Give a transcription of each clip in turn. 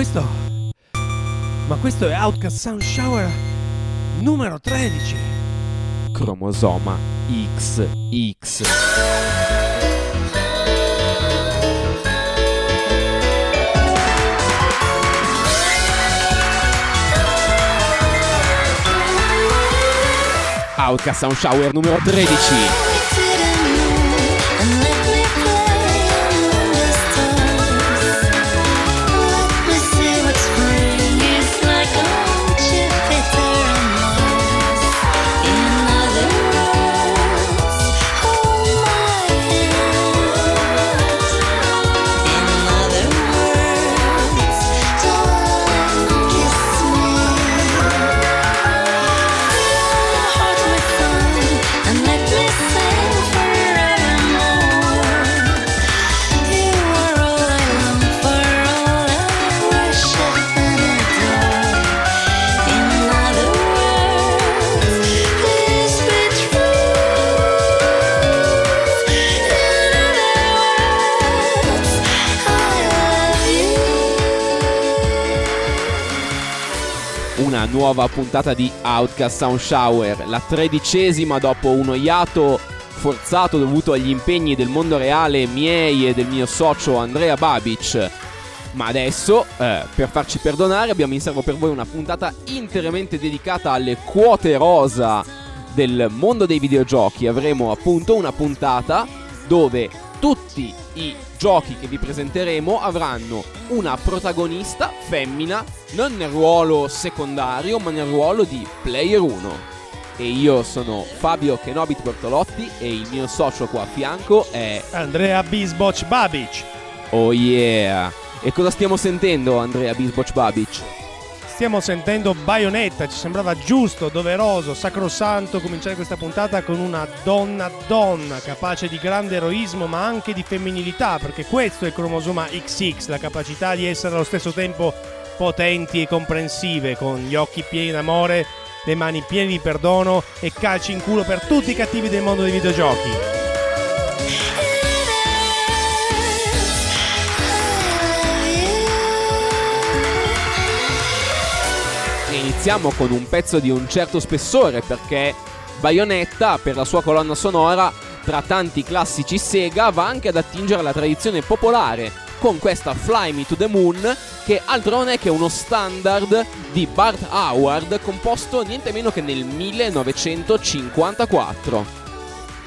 questo. Ma questo è Outcast Sound Shower numero 13. Cromosoma XX. Outcast Sound Shower numero 13. Una nuova puntata di Outcast Sound Shower, la tredicesima dopo uno iato forzato dovuto agli impegni del mondo reale miei e del mio socio Andrea Babic. Ma adesso, eh, per farci perdonare, abbiamo in serbo per voi una puntata interamente dedicata alle quote rosa del mondo dei videogiochi. Avremo appunto una puntata dove tutti i giochi che vi presenteremo avranno una protagonista femmina, non nel ruolo secondario, ma nel ruolo di player 1. E io sono Fabio Kenobit Bortolotti e il mio socio qua a fianco è Andrea Bisboc Babic. Oh yeah! E cosa stiamo sentendo Andrea Bisboc Babic? stiamo sentendo Bayonetta, ci sembrava giusto, doveroso, sacrosanto cominciare questa puntata con una donna donna, capace di grande eroismo ma anche di femminilità, perché questo è il cromosoma XX, la capacità di essere allo stesso tempo potenti e comprensive, con gli occhi pieni d'amore, le mani piene di perdono e calci in culo per tutti i cattivi del mondo dei videogiochi. iniziamo con un pezzo di un certo spessore perché Bayonetta per la sua colonna sonora tra tanti classici Sega va anche ad attingere alla tradizione popolare con questa Fly Me to the Moon che altro non è che uno standard di Bart Howard composto niente meno che nel 1954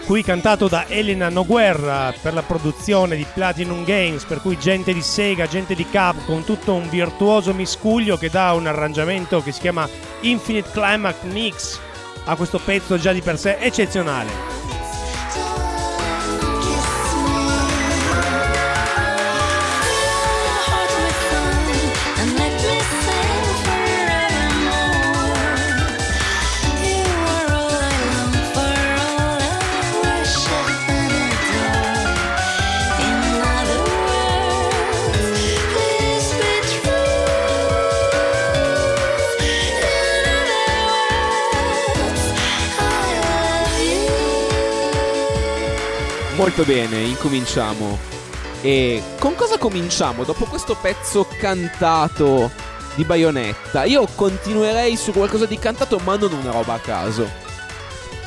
qui cantato da Elena Noguerra per la produzione di Platinum Games, per cui gente di Sega, gente di Capcom, tutto un virtuoso miscuglio che dà un arrangiamento che si chiama Infinite Climax Mix a questo pezzo già di per sé eccezionale. Molto bene, incominciamo. E con cosa cominciamo? Dopo questo pezzo cantato di Bayonetta, io continuerei su qualcosa di cantato, ma non una roba a caso.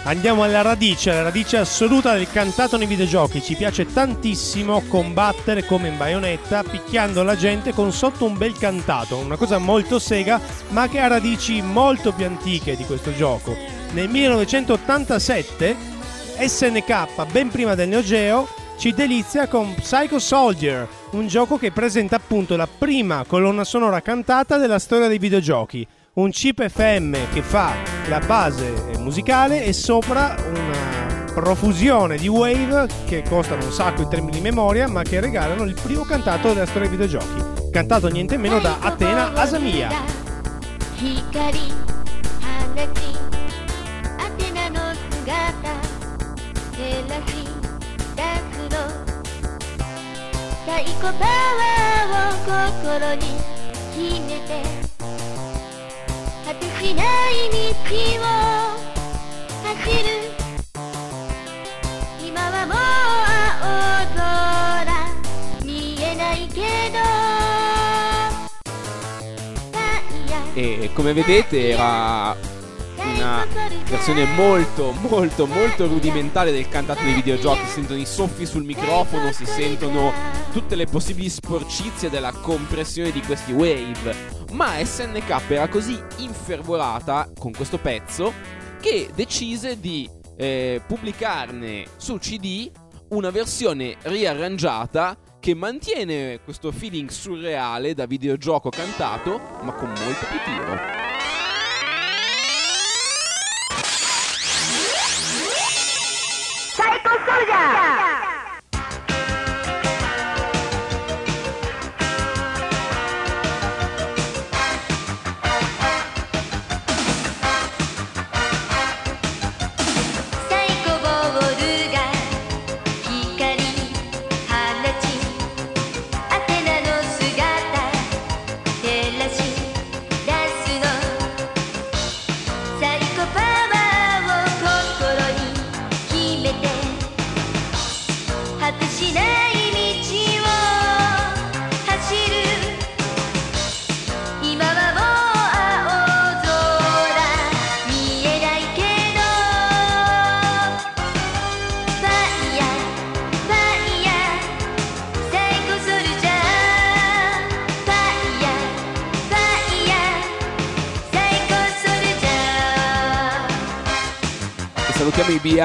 Andiamo alla radice, la radice assoluta del cantato nei videogiochi. Ci piace tantissimo combattere come in Bayonetta, picchiando la gente con sotto un bel cantato. Una cosa molto sega, ma che ha radici molto più antiche di questo gioco. Nel 1987 SNK, ben prima del Neo Geo, ci delizia con Psycho Soldier, un gioco che presenta appunto la prima colonna sonora cantata della storia dei videogiochi. Un chip FM che fa la base musicale e sopra una profusione di wave che costano un sacco in termini di memoria, ma che regalano il primo cantato della storia dei videogiochi. Cantato niente meno da Atena Asamiya. 太鼓パワーを心に秘めて。果てしない道を。走る。今はもう青空見えないけど。e come vedete era una versione molto molto molto rudimentale del cantato dei videogiochi si sentono i soffi sul microfono si sentono tutte le possibili sporcizie della compressione di questi wave ma SNK era così infervorata con questo pezzo che decise di eh, pubblicarne su CD una versione riarrangiata che mantiene questo feeling surreale da videogioco cantato, ma con molto più tiro.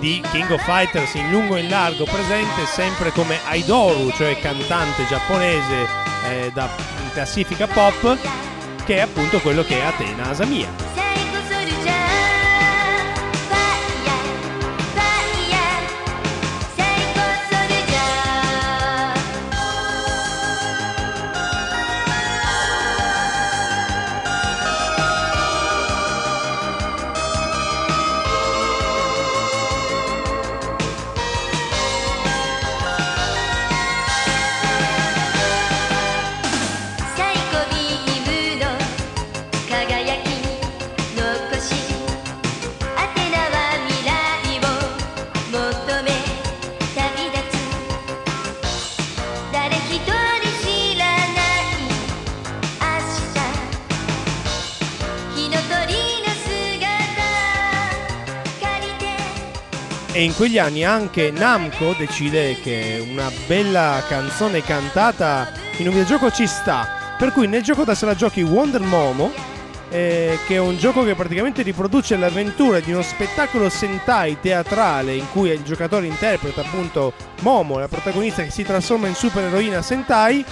di King of Fighters in lungo e in largo, presente sempre come Aidoru, cioè cantante giapponese eh, da classifica pop, che è appunto quello che è Atena Asamiya. Quegli anni anche Namco decide che una bella canzone cantata in un videogioco ci sta. Per cui nel gioco da sera giochi Wonder Momo, eh, che è un gioco che praticamente riproduce l'avventura di uno spettacolo Sentai teatrale in cui il giocatore interpreta appunto Momo, la protagonista che si trasforma in supereroina Sentai,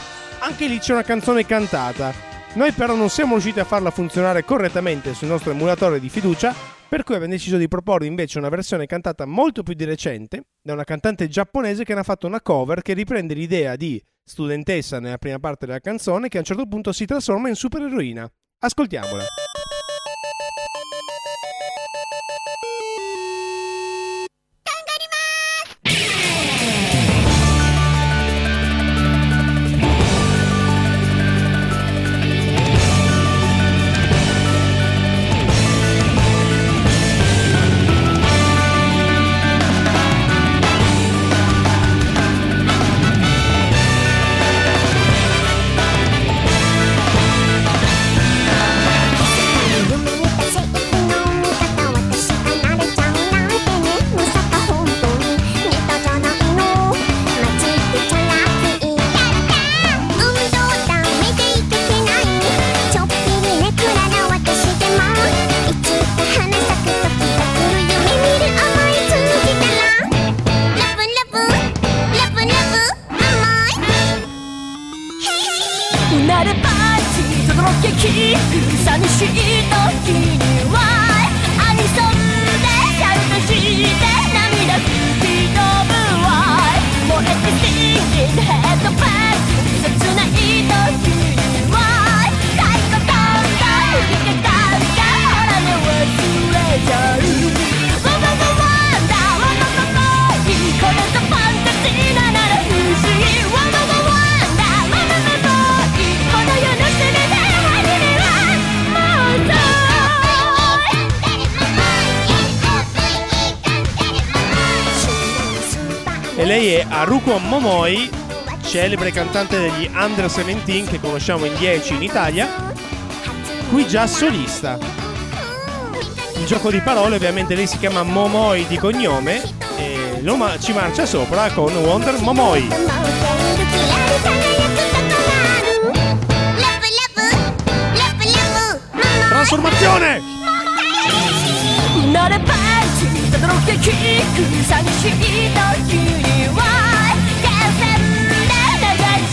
anche lì c'è una canzone cantata. Noi però non siamo riusciti a farla funzionare correttamente sul nostro emulatore di fiducia per cui abbiamo deciso di proporre invece una versione cantata molto più di recente da una cantante giapponese che ne ha fatto una cover che riprende l'idea di studentessa nella prima parte della canzone che a un certo punto si trasforma in supereroina. Ascoltiamola. Momoi, celebre cantante degli Under 17 che conosciamo in 10 in Italia, qui già solista. Il gioco di parole ovviamente lei si chiama Momoi di cognome e ma- ci marcia sopra con Wonder Momoi. trasformazione! Not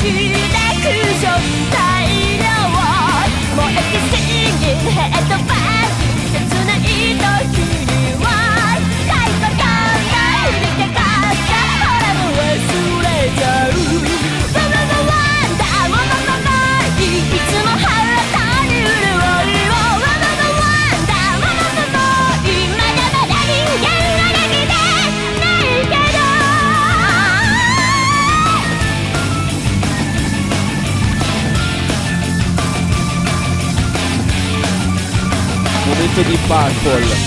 キーダクション大量燃え Gospel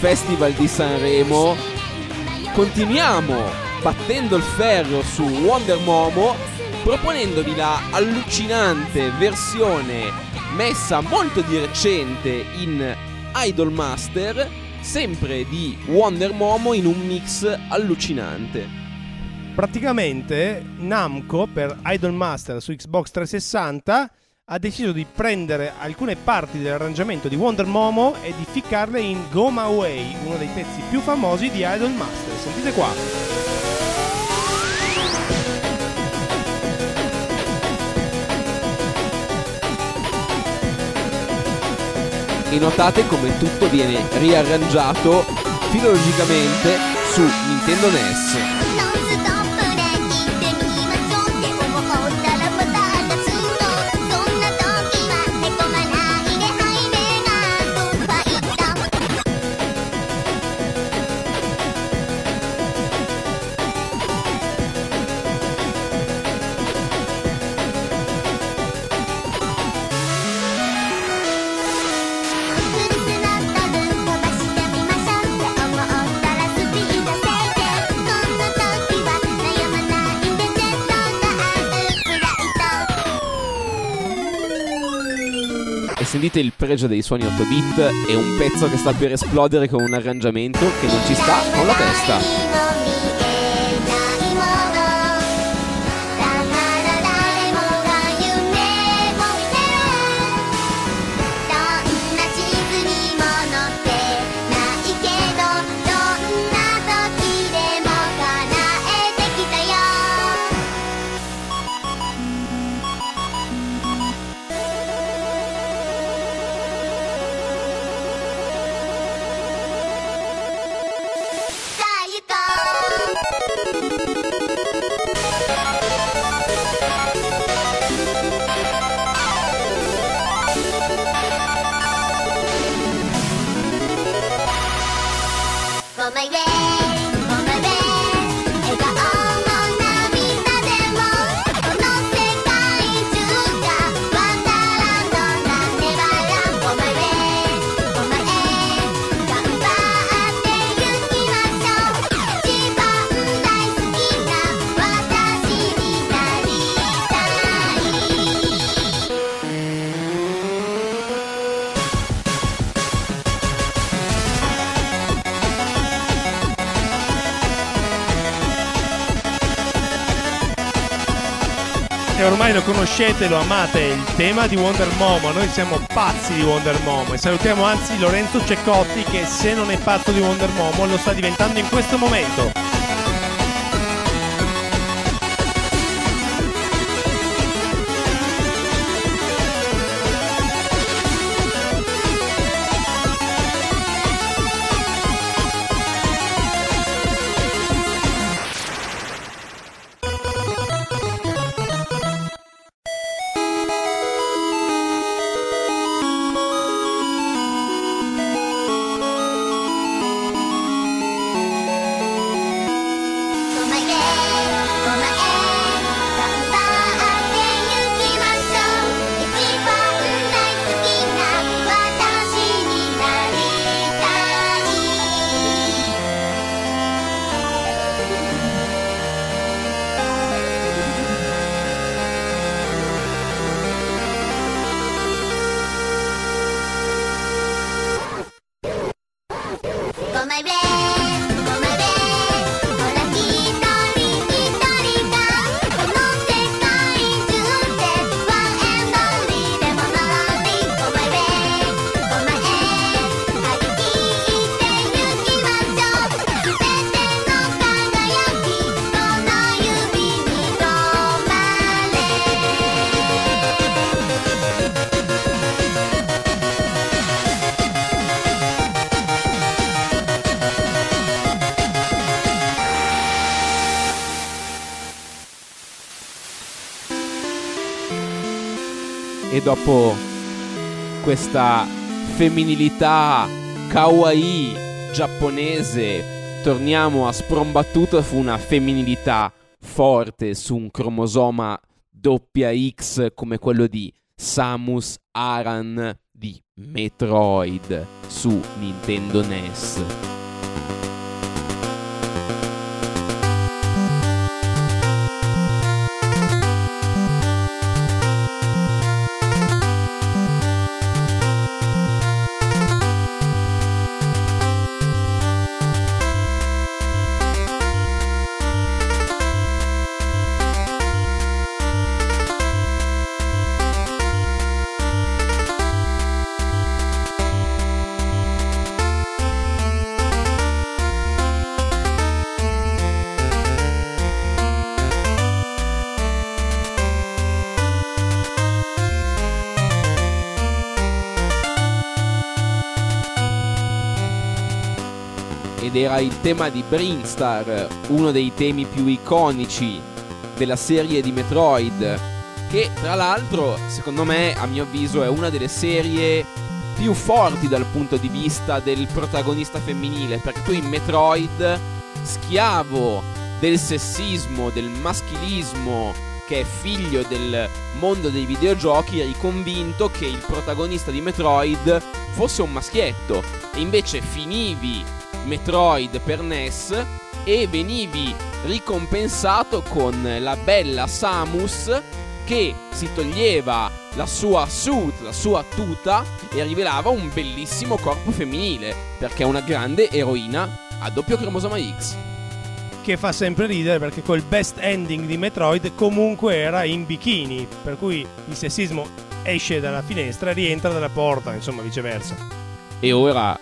Festival di Sanremo. Continuiamo battendo il ferro su Wonder Momo, proponendovi la allucinante versione messa molto di recente in Idol Master, sempre di Wonder Momo in un mix allucinante. Praticamente Namco per Idol Master su Xbox 360 ha deciso di prendere alcune parti dell'arrangiamento di Wonder Momo e di ficcarle in Goma My Way, uno dei pezzi più famosi di Idol Master. Sentite qua. e notate come tutto viene riarrangiato filologicamente su Nintendo NES. sicuramente il pregio dei suoni 8 bit è un pezzo che sta per esplodere con un arrangiamento che non ci sta con la testa. for my way. Lo conoscete, lo amate, il tema di Wonder Momo. Noi siamo pazzi di Wonder Momo e salutiamo anzi Lorenzo Ceccotti che se non è pazzo di Wonder Momo lo sta diventando in questo momento. Dopo questa femminilità kawaii giapponese, torniamo a sprombattuto su una femminilità forte, su un cromosoma doppia X come quello di Samus Aran di Metroid su Nintendo NES. Il tema di Brinstar, uno dei temi più iconici della serie di Metroid, che tra l'altro, secondo me, a mio avviso, è una delle serie più forti dal punto di vista del protagonista femminile, perché tu in Metroid, schiavo del sessismo, del maschilismo, che è figlio del mondo dei videogiochi, eri convinto che il protagonista di Metroid fosse un maschietto, e invece finivi Metroid per NES e venivi ricompensato con la bella Samus che si toglieva la sua suit, la sua tuta e rivelava un bellissimo corpo femminile perché è una grande eroina a doppio cromosoma X. Che fa sempre ridere perché col best ending di Metroid comunque era in bikini, per cui il sessismo esce dalla finestra e rientra dalla porta, insomma viceversa. E ora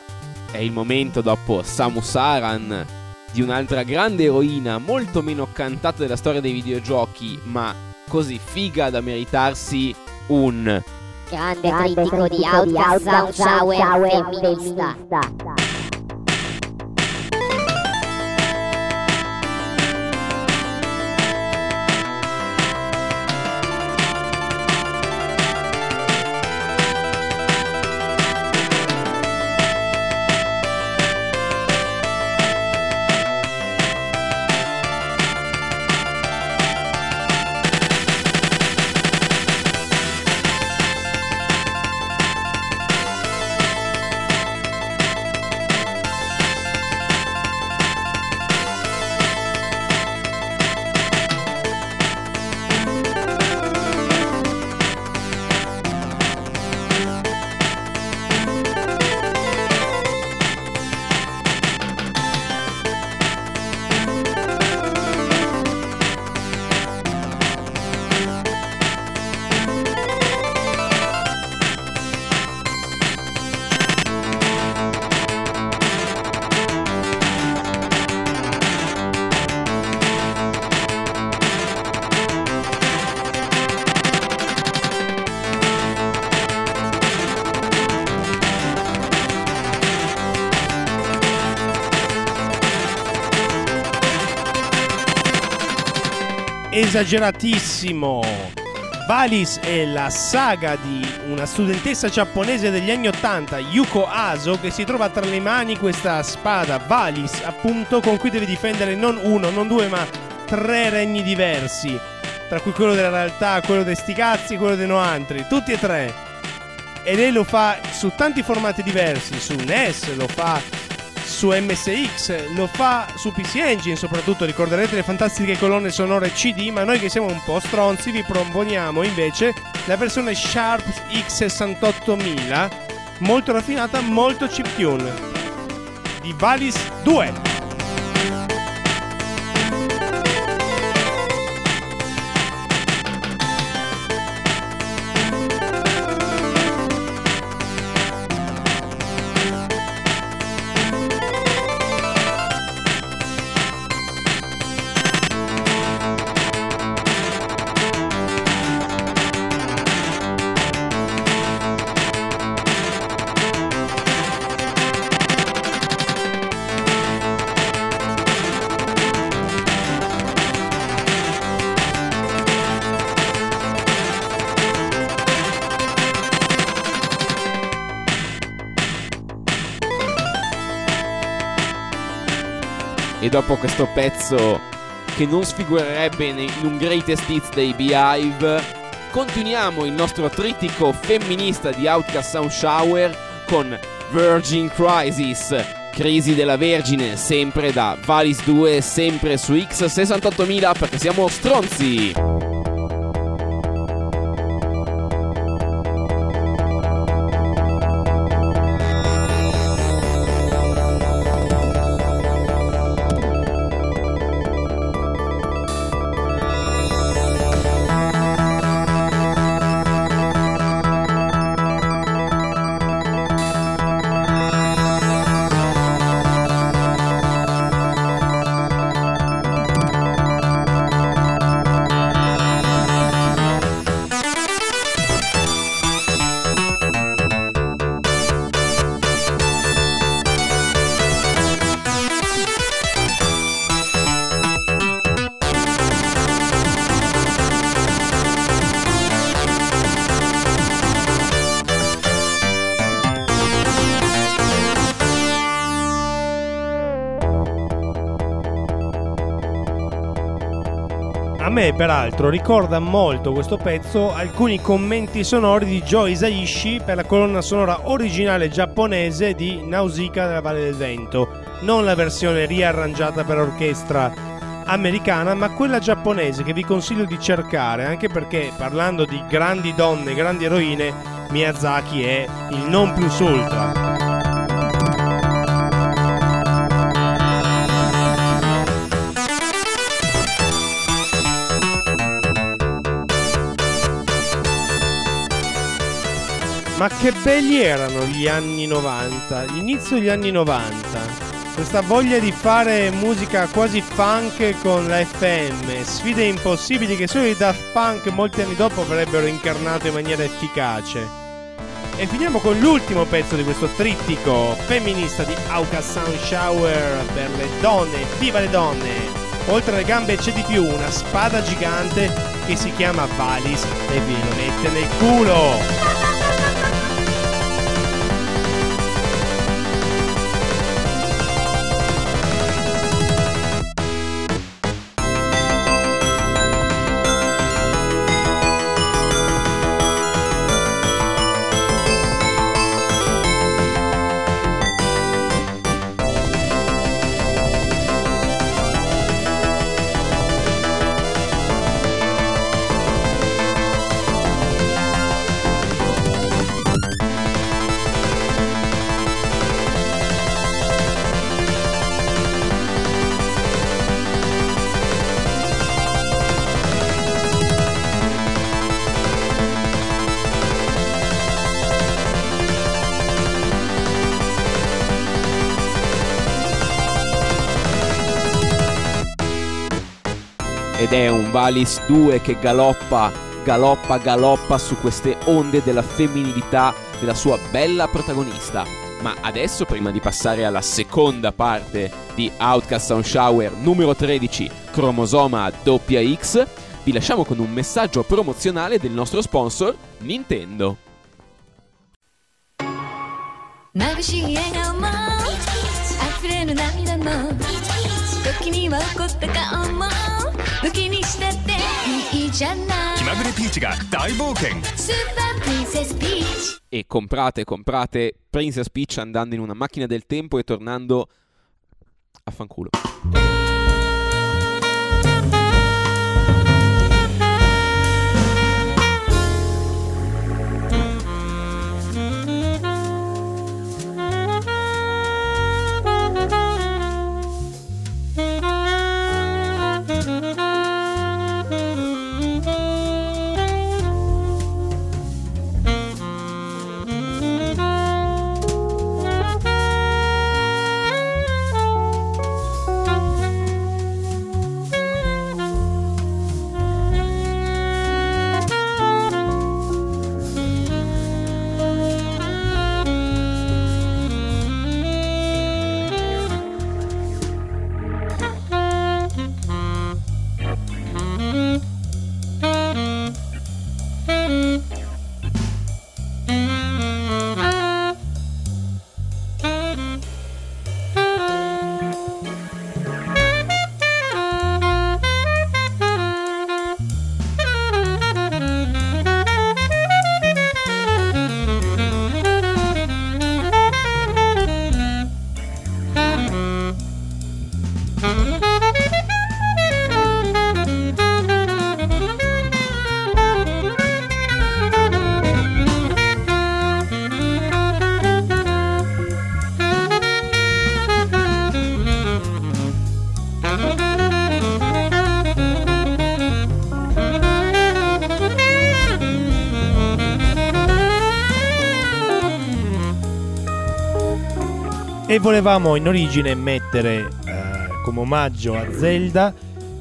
è il momento dopo Samus Aran di un'altra grande eroina molto meno cantata della storia dei videogiochi, ma così figa da meritarsi un grande critico di Outcast Sound Shower femminista. Esageratissimo. Valis è la saga di una studentessa giapponese degli anni 80, Yuko Aso, che si trova tra le mani questa spada Valis, appunto, con cui deve difendere non uno, non due, ma tre regni diversi. Tra cui quello della realtà, quello dei sti cazzi e quello dei noantri, tutti e tre. E lei lo fa su tanti formati diversi, su NES, lo fa su MSX, lo fa su PC Engine, soprattutto ricorderete le fantastiche colonne sonore CD, ma noi che siamo un po' stronzi vi proponiamo invece la versione Sharp X68000, molto raffinata, molto chiptune, di Valis 2. E dopo questo pezzo che non sfigurerebbe in un greatest hits dei Beehive, continuiamo il nostro trittico femminista di Outcast Sound Shower con Virgin Crisis, Crisi della Vergine, sempre da Valis 2, sempre su X68000 perché siamo stronzi! Peraltro, ricorda molto questo pezzo alcuni commenti sonori di Joe Isaishi per la colonna sonora originale giapponese di Nausicaa della Valle del Vento, non la versione riarrangiata per orchestra americana, ma quella giapponese che vi consiglio di cercare, anche perché parlando di grandi donne, grandi eroine, Miyazaki è il non plus ultra. Ma che belli erano gli anni 90, l'inizio degli anni 90. Questa voglia di fare musica quasi funk con la FM, sfide impossibili che solo i Daft Punk molti anni dopo avrebbero incarnato in maniera efficace. E finiamo con l'ultimo pezzo di questo trittico femminista di Auca Sound Shower per le donne, viva le donne! Oltre alle gambe c'è di più, una spada gigante che si chiama Valis e vi lo mette nel culo! ed è un Valis 2 che galoppa, galoppa, galoppa su queste onde della femminilità della sua bella protagonista. Ma adesso, prima di passare alla seconda parte di Outcast Sound Shower numero 13, Cromosoma XX, vi lasciamo con un messaggio promozionale del nostro sponsor Nintendo. 眩しい笑顔も溢れる涙も時には怒った顔も 武器にしたっていいじゃない気まぐれピーチが大冒険スーパープリンセスピーチ E comprate, comprate Princess Peach andando in una macchina del tempo e tornando a fanculo. Volevamo in origine mettere eh, come omaggio a Zelda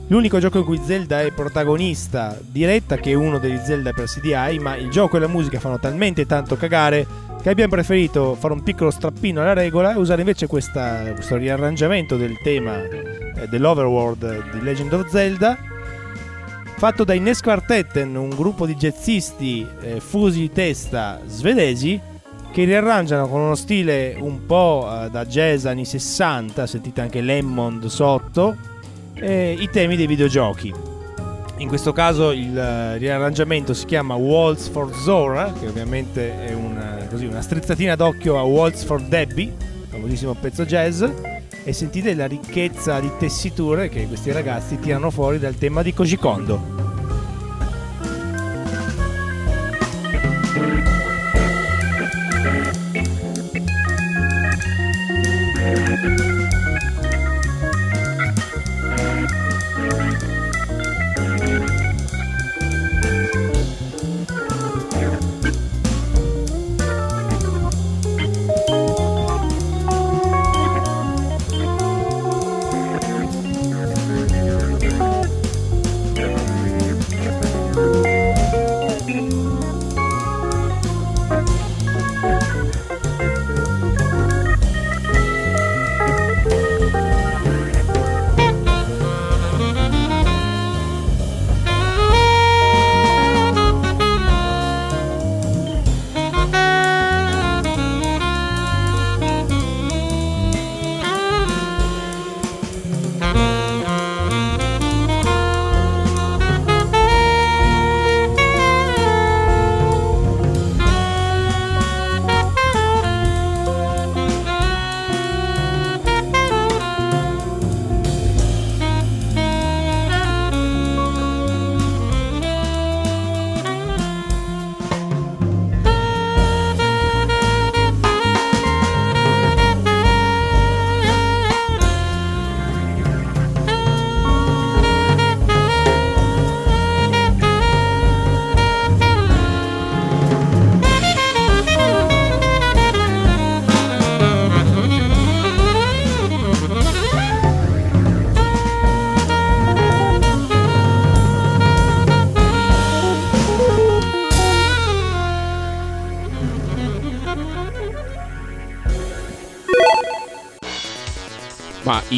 l'unico gioco in cui Zelda è protagonista diretta che è uno degli Zelda per CDI, ma il gioco e la musica fanno talmente tanto cagare che abbiamo preferito fare un piccolo strappino alla regola e usare invece questa- questo riarrangiamento del tema eh, dell'Overworld di Legend of Zelda fatto dai Nes Quartetten, un gruppo di jazzisti eh, fusi di testa svedesi che riarrangiano con uno stile un po' eh, da jazz anni 60, sentite anche Lemond sotto, eh, i temi dei videogiochi. In questo caso il eh, riarrangiamento si chiama Waltz for Zora, che ovviamente è una, così, una strizzatina d'occhio a Waltz for Debbie, famosissimo pezzo jazz, e sentite la ricchezza di tessiture che questi ragazzi tirano fuori dal tema di Koji Kondo.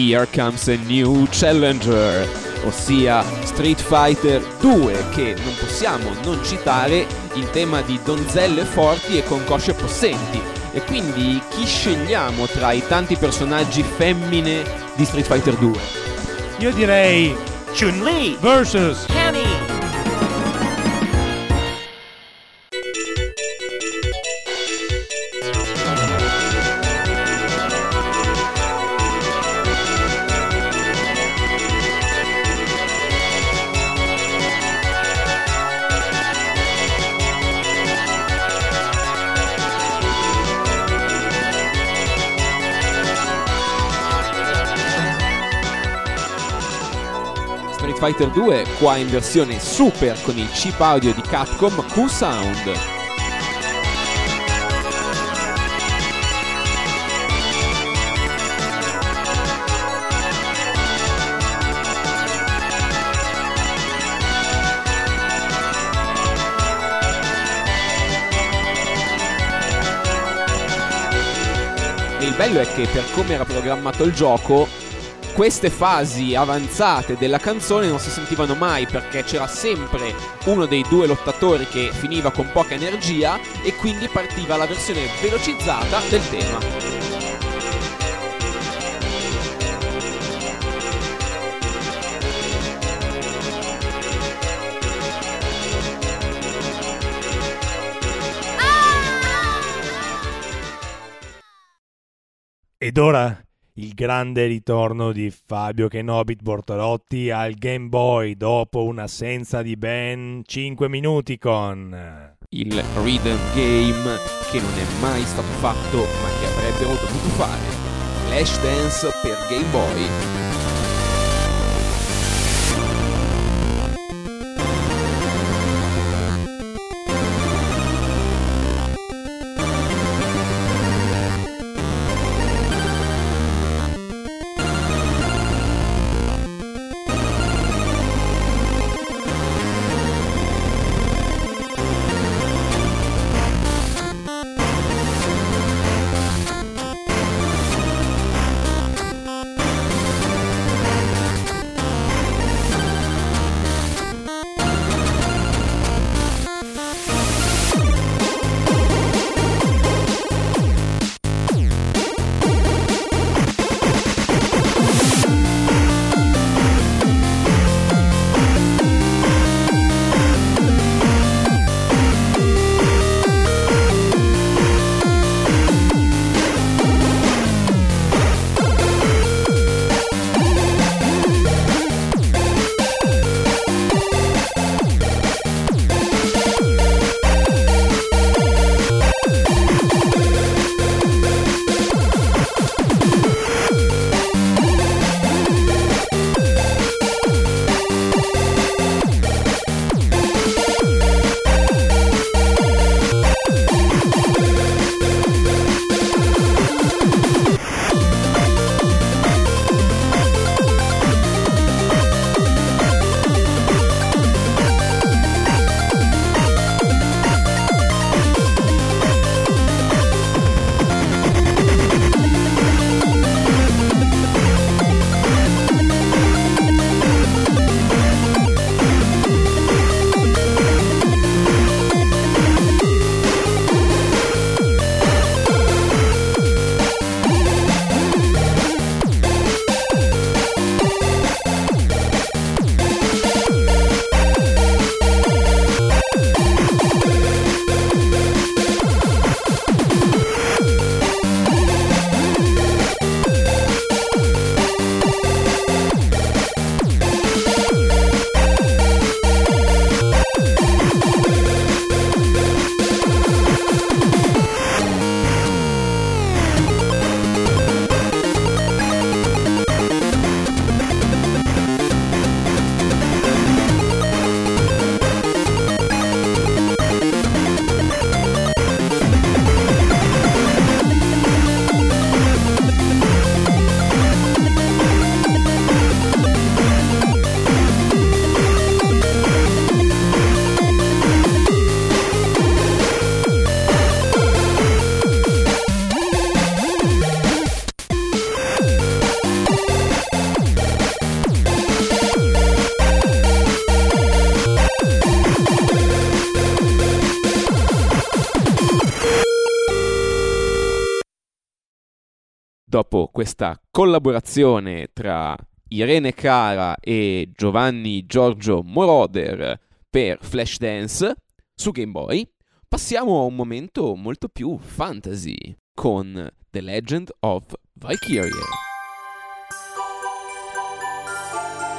Here comes a new challenger. ossia Street Fighter 2, che non possiamo non citare in tema di donzelle forti e con cosce possenti. E quindi chi scegliamo tra i tanti personaggi femmine di Street Fighter 2? Io direi Chun-Li, versus Fighter 2 qua in versione super con il chip audio di Capcom Q-Sound. Bello è che per come era programmato il gioco, queste fasi avanzate della canzone non si sentivano mai perché c'era sempre uno dei due lottatori che finiva con poca energia e quindi partiva la versione velocizzata del tema. Ed ora il grande ritorno di Fabio Kenobit Bortolotti al Game Boy dopo un'assenza di ben 5 minuti con Il rhythm game che non è mai stato fatto ma che avrebbero dovuto fare. Flash Dance per Game Boy. Dopo questa collaborazione tra Irene Cara e Giovanni Giorgio Moroder per Flashdance su Game Boy, passiamo a un momento molto più fantasy con The Legend of Valkyrie.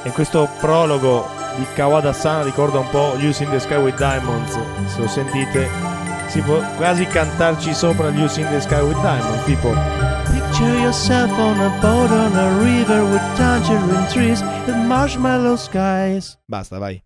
E questo prologo di Kawada-san ricorda un po' Using the Sky with Diamonds. Se lo sentite, si può quasi cantarci sopra Using the Sky with Diamonds. Tipo, Picture yourself on a boat on a river with tangerine trees and marshmallow skies. Basta, vai.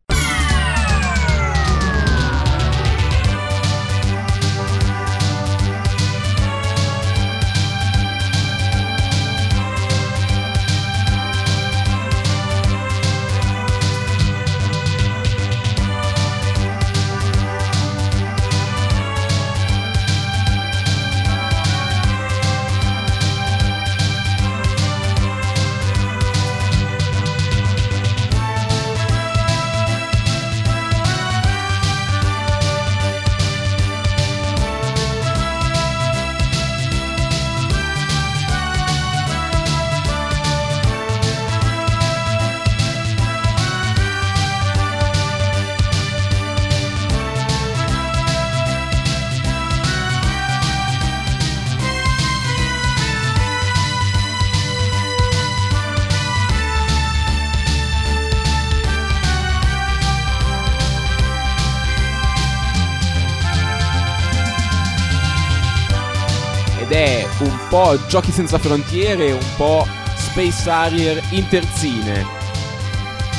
Giochi senza frontiere, un po' Space Harrier in terzine.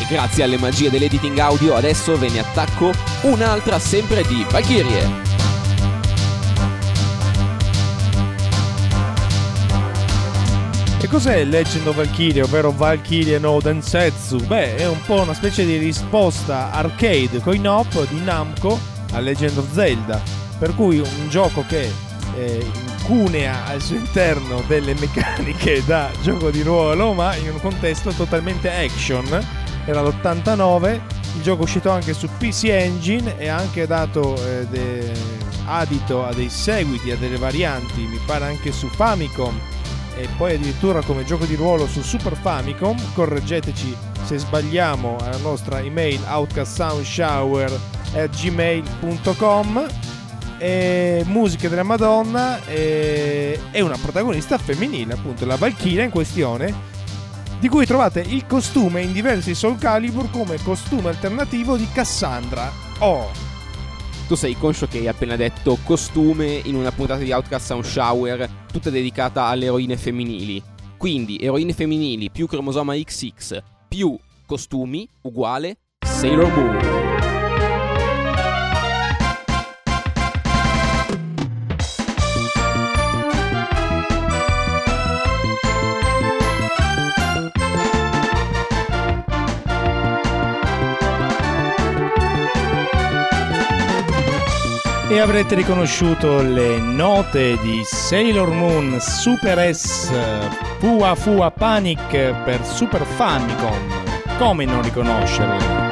E grazie alle magie dell'editing audio adesso ve ne attacco un'altra sempre di Valkyrie. E cos'è Legend of Valkyrie, ovvero Valkyrie no Densetsu? Beh, è un po' una specie di risposta arcade coin op di Namco a Legend of Zelda, per cui un gioco che eh, cunea al suo interno delle meccaniche da gioco di ruolo, ma in un contesto totalmente action. Era l'89, il gioco è uscito anche su PC Engine e ha anche dato eh, de- adito a dei seguiti, a delle varianti, mi pare anche su Famicom e poi addirittura come gioco di ruolo su Super Famicom. Correggeteci se sbagliamo alla nostra email outcastsoundshower@gmail.com e musiche della Madonna e, e una protagonista femminile, appunto la Valkyria in questione, di cui trovate il costume in diversi Soul Calibur come costume alternativo di Cassandra. Oh, Tu sei conscio che hai appena detto costume in una puntata di Outcast Sound Shower tutta dedicata alle eroine femminili. Quindi eroine femminili più cromosoma XX più costumi uguale Sailor Moon. E avrete riconosciuto le note di Sailor Moon Super S Fua Fua Panic per Super Famicom. Come non riconoscerle?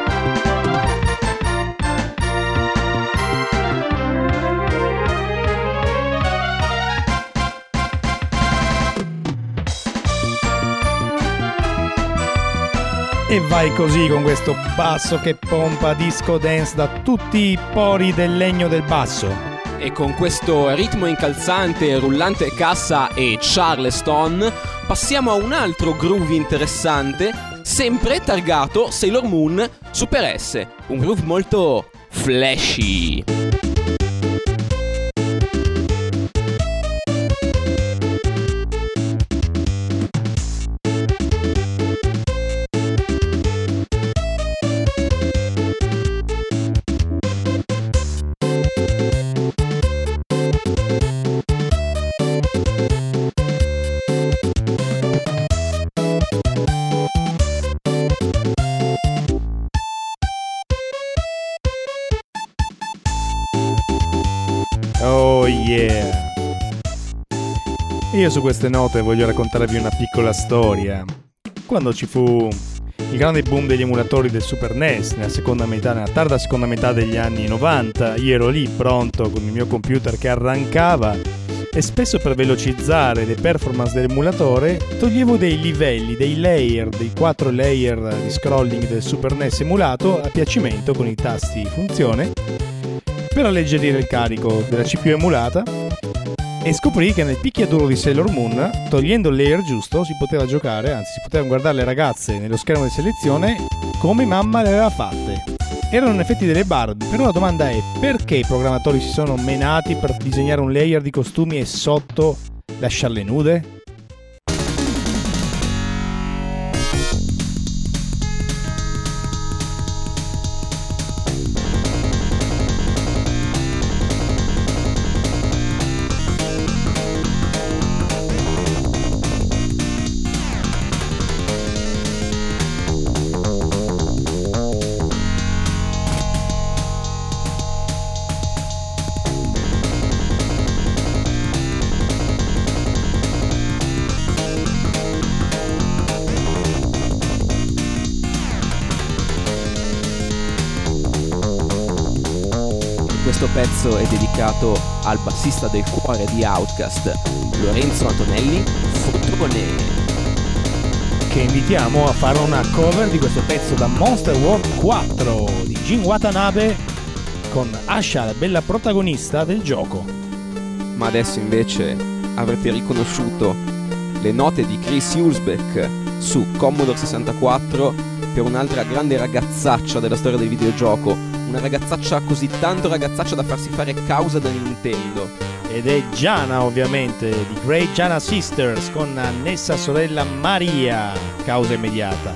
E vai così con questo basso che pompa disco dance da tutti i pori del legno del basso. E con questo ritmo incalzante, rullante cassa e Charleston, passiamo a un altro groove interessante, sempre targato Sailor Moon Super S. Un groove molto flashy. Yeah! Io su queste note voglio raccontarvi una piccola storia. Quando ci fu il grande boom degli emulatori del Super NES nella seconda metà, nella tarda seconda metà degli anni 90, io ero lì pronto con il mio computer che arrancava e spesso per velocizzare le performance dell'emulatore toglievo dei livelli, dei layer, dei 4 layer di scrolling del Super NES emulato a piacimento con i tasti funzione per alleggerire il carico della CPU emulata e scoprì che nel picchiaduro di Sailor Moon, togliendo il layer giusto, si poteva giocare, anzi si potevano guardare le ragazze nello schermo di selezione come mamma le aveva fatte. Erano in effetti delle Barbie, però la domanda è perché i programmatori si sono menati per disegnare un layer di costumi e sotto lasciarle nude? Dedicato al bassista del cuore di Outcast, Lorenzo Antonelli Fotone. Che invitiamo a fare una cover di questo pezzo da Monster World 4 di Jin Watanabe con Asha, la bella protagonista del gioco. Ma adesso invece avrete riconosciuto le note di Chris Hulsbeck su Commodore 64 per un'altra grande ragazzaccia della storia del videogioco. Una ragazzaccia così tanto ragazzaccia da farsi fare causa da Nintendo. Ed è Giana ovviamente, di Great Giana Sisters con annessa sorella Maria, causa immediata.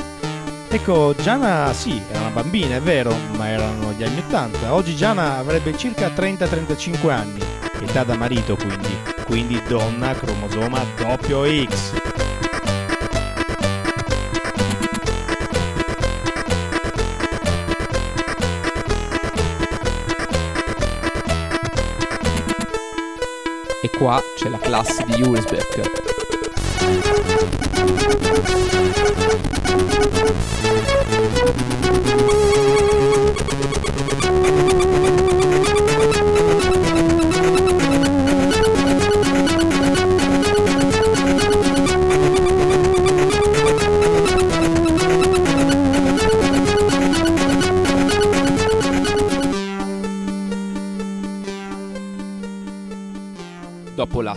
Ecco, Giana sì, era una bambina, è vero, ma erano gli anni 80. Oggi Giana avrebbe circa 30-35 anni, età da marito quindi, quindi donna cromosoma doppio X. qua c'è la classe di Hulsbeck.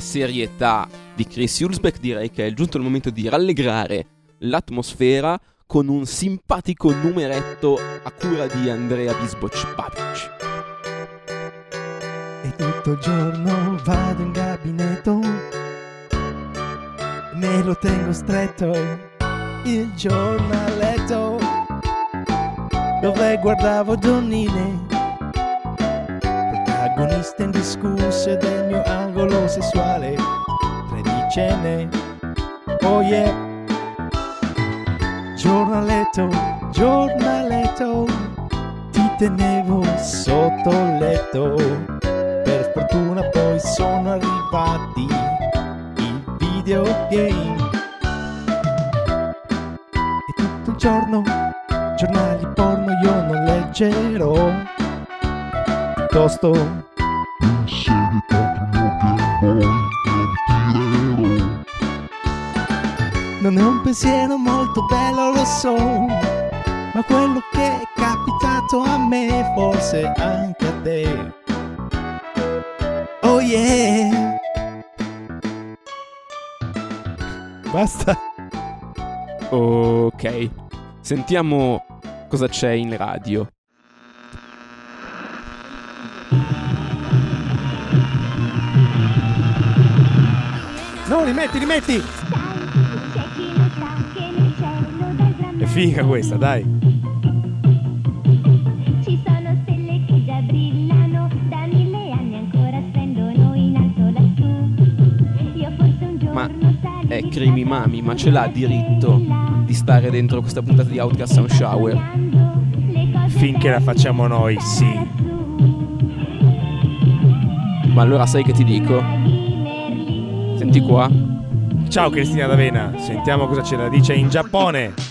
Serietà di Chris Hulsbeck direi che è giunto il momento di rallegrare l'atmosfera con un simpatico numeretto a cura di Andrea Bisboc Babic. E tutto il giorno vado in gabinetto, me lo tengo stretto, il giornaletto, dove guardavo donnine, protagoniste indiscusse del mio angolo sessuale, tredicenne, oh yeah. Giornaletto, giornaletto, ti tenevo sotto letto. Per fortuna poi sono arrivati i videogame. E tutto il giorno, giornali porno io non leggerò. Piuttosto Non è un pensiero molto bello, lo so, ma quello che è capitato a me, forse anche a te. Oh yeah! Basta. Ok, sentiamo cosa c'è in radio. No, rimetti, rimetti! È figa questa, dai. Ci sono stelle che già brillano, da mille anni ancora spendono in alto lassù. Io forse un giorno Ma è Crimi Mami, ma ce l'ha diritto di stare dentro questa puntata di Outcast Sound Shower? Finché la facciamo noi, sì. Ma allora sai che ti dico? Qua. Ciao Cristina D'Avena, sentiamo cosa ce la dice in Giappone.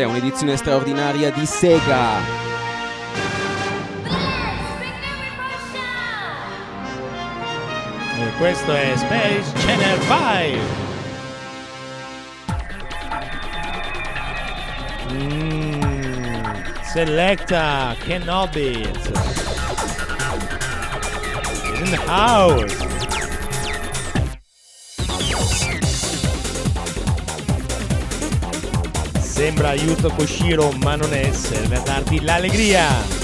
C'è un'edizione straordinaria di Sega. E questo è Space Channel 5. Mm, Selecta Kenobi. In the house. Aiuto Koshiro, ma non è, serve a darti l'allegria.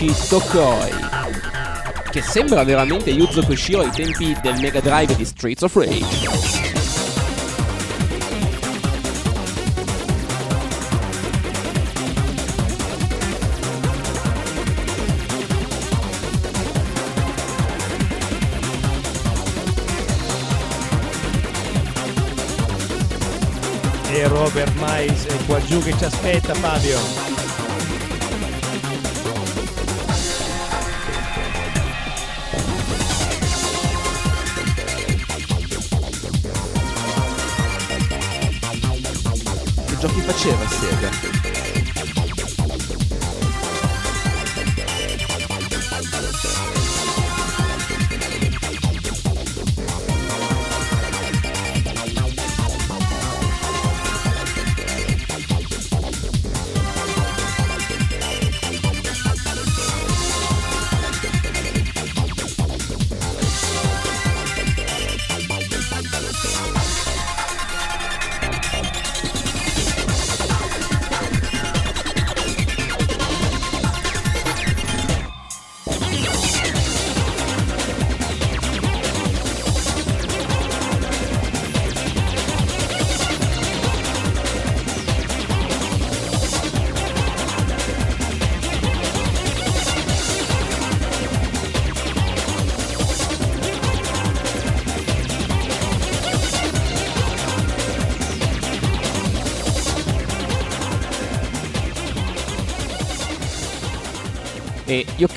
Kenichi Tokoi che sembra veramente Yuzo Koshiro ai tempi del Mega Drive di Streets of Rage. E Robert Mais è qua giù che ci aspetta Fabio. Faceva Sega?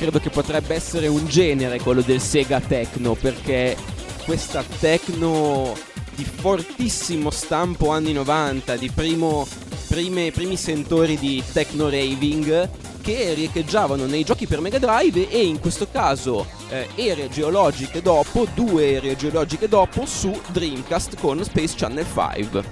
Credo che potrebbe essere un genere quello del Sega Techno, perché questa techno di fortissimo stampo anni 90, di primo, prime- primi sentori di techno raving che riecheggiavano nei giochi per Mega Drive e in questo caso eh, ere geologiche dopo, due ere geologiche dopo su Dreamcast con Space Channel 5.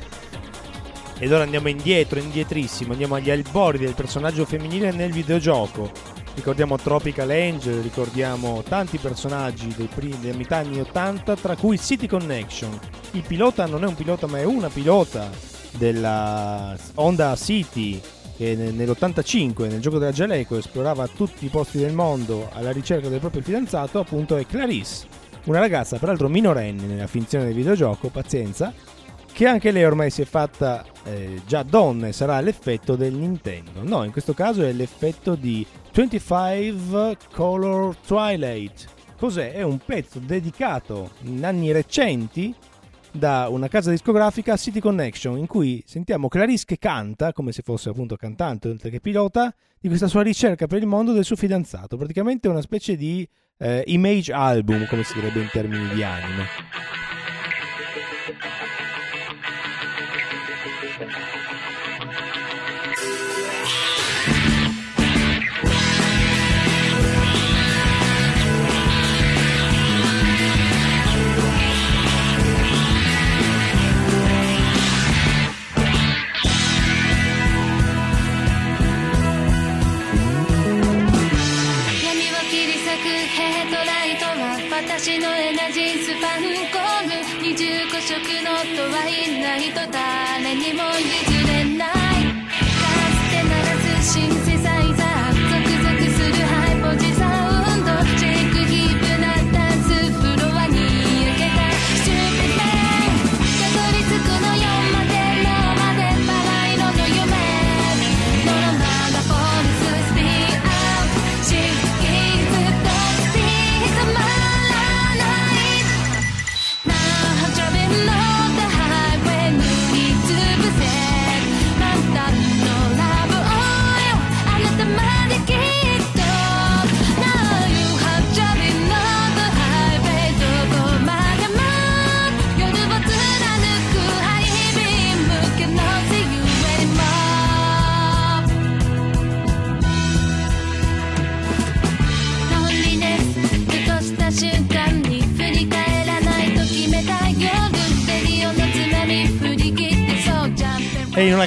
Ed ora andiamo indietro, indietrissimo, andiamo agli albori del personaggio femminile nel videogioco. Ricordiamo Tropical Angel, ricordiamo tanti personaggi dei primi, della metà anni 80, tra cui City Connection. Il pilota non è un pilota, ma è una pilota della Honda City che ne- nell'85 nel gioco della Jaleco esplorava tutti i posti del mondo alla ricerca del proprio fidanzato, appunto è Clarice, una ragazza peraltro minorenne nella finzione del videogioco, pazienza, che anche lei ormai si è fatta eh, già donna e sarà l'effetto del Nintendo. No, in questo caso è l'effetto di 25 Color Twilight. Cos'è? È un pezzo dedicato in anni recenti da una casa discografica City Connection in cui sentiamo Clarice che canta come se fosse appunto cantante oltre che pilota di questa sua ricerca per il mondo del suo fidanzato praticamente una specie di eh, image album come si direbbe in termini di anime と誰にも譲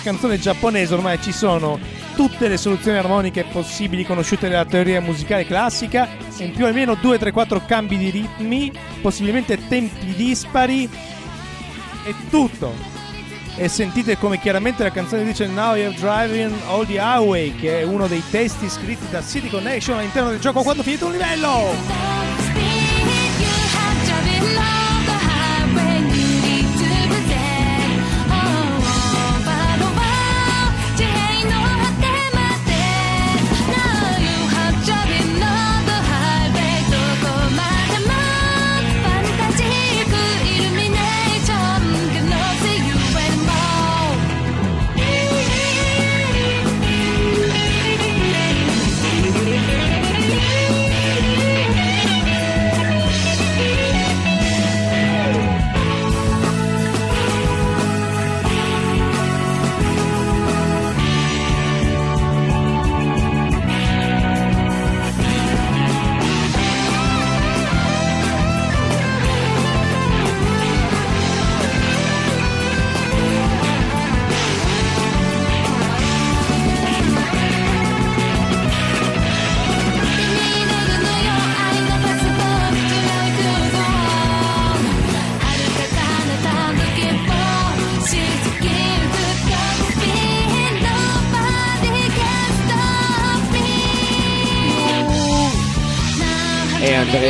canzone giapponese ormai ci sono tutte le soluzioni armoniche possibili conosciute nella teoria musicale classica, in più almeno 2, 3, 4 cambi di ritmi, possibilmente tempi dispari, e tutto. E sentite come chiaramente la canzone dice Now you're driving all the highway, che è uno dei testi scritti da City Connection all'interno del gioco quando finito un livello.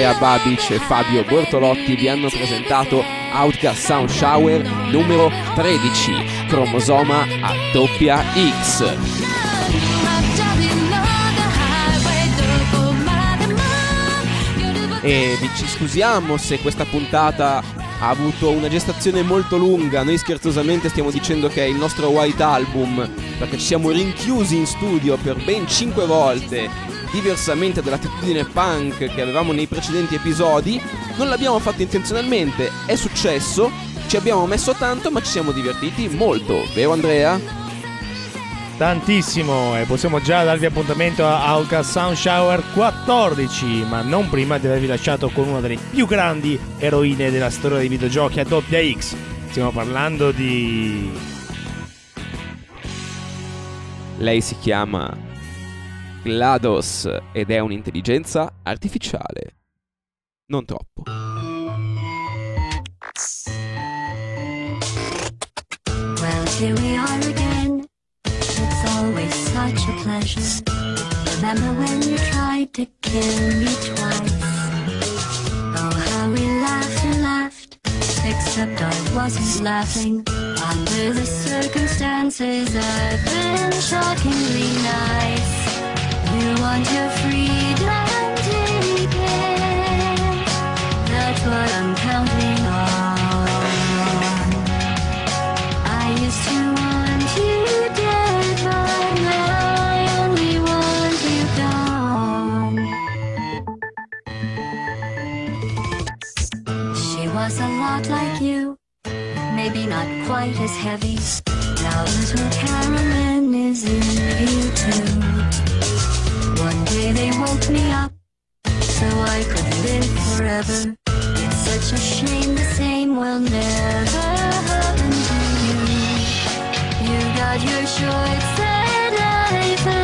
Andrea Babic e Fabio Bortolotti vi hanno presentato Outcast Sound Shower numero 13, cromosoma a doppia X. E vi ci scusiamo se questa puntata ha avuto una gestazione molto lunga. Noi scherzosamente stiamo dicendo che è il nostro White Album perché ci siamo rinchiusi in studio per ben 5 volte, diversamente dall'attitudine punk che avevamo nei precedenti episodi. Non l'abbiamo fatto intenzionalmente, è successo, ci abbiamo messo tanto ma ci siamo divertiti molto, vero Andrea? Tantissimo e possiamo già darvi appuntamento a Outcast Sound Shower 14, ma non prima di avervi lasciato con una delle più grandi eroine della storia dei videogiochi a doppia X. Stiamo parlando di... Lei si chiama GLaDOS ed è un'intelligenza artificiale. Non troppo. Well, here we are again. It's always such a pleasure. Remember when you tried to kill me twice? Oh, how we laughed and laughed. Except I wasn't laughing. Under the circumstances, I've been shockingly nice. You want your freedom. That's what I'm counting on. I used to want you dead, but now I only want you gone. She was a lot like you, maybe not quite as heavy. Now little Carolyn is in you too. Day they woke me up so I could live forever. It's such a shame the same will never happen to you. You got your short set life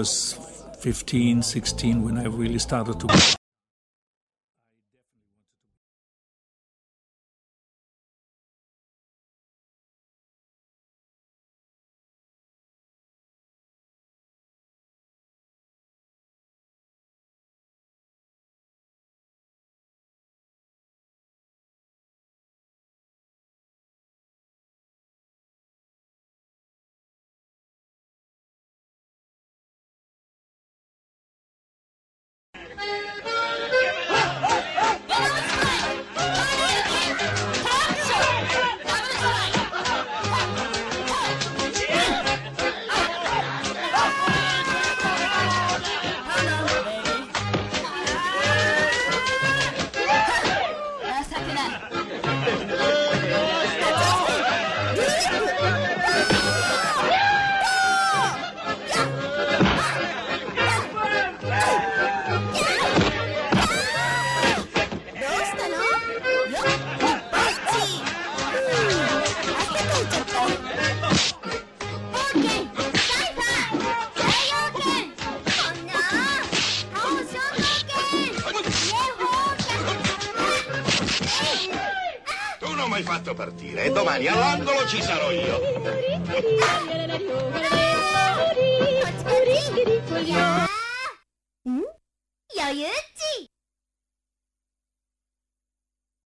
was 15, 16 when I really started to.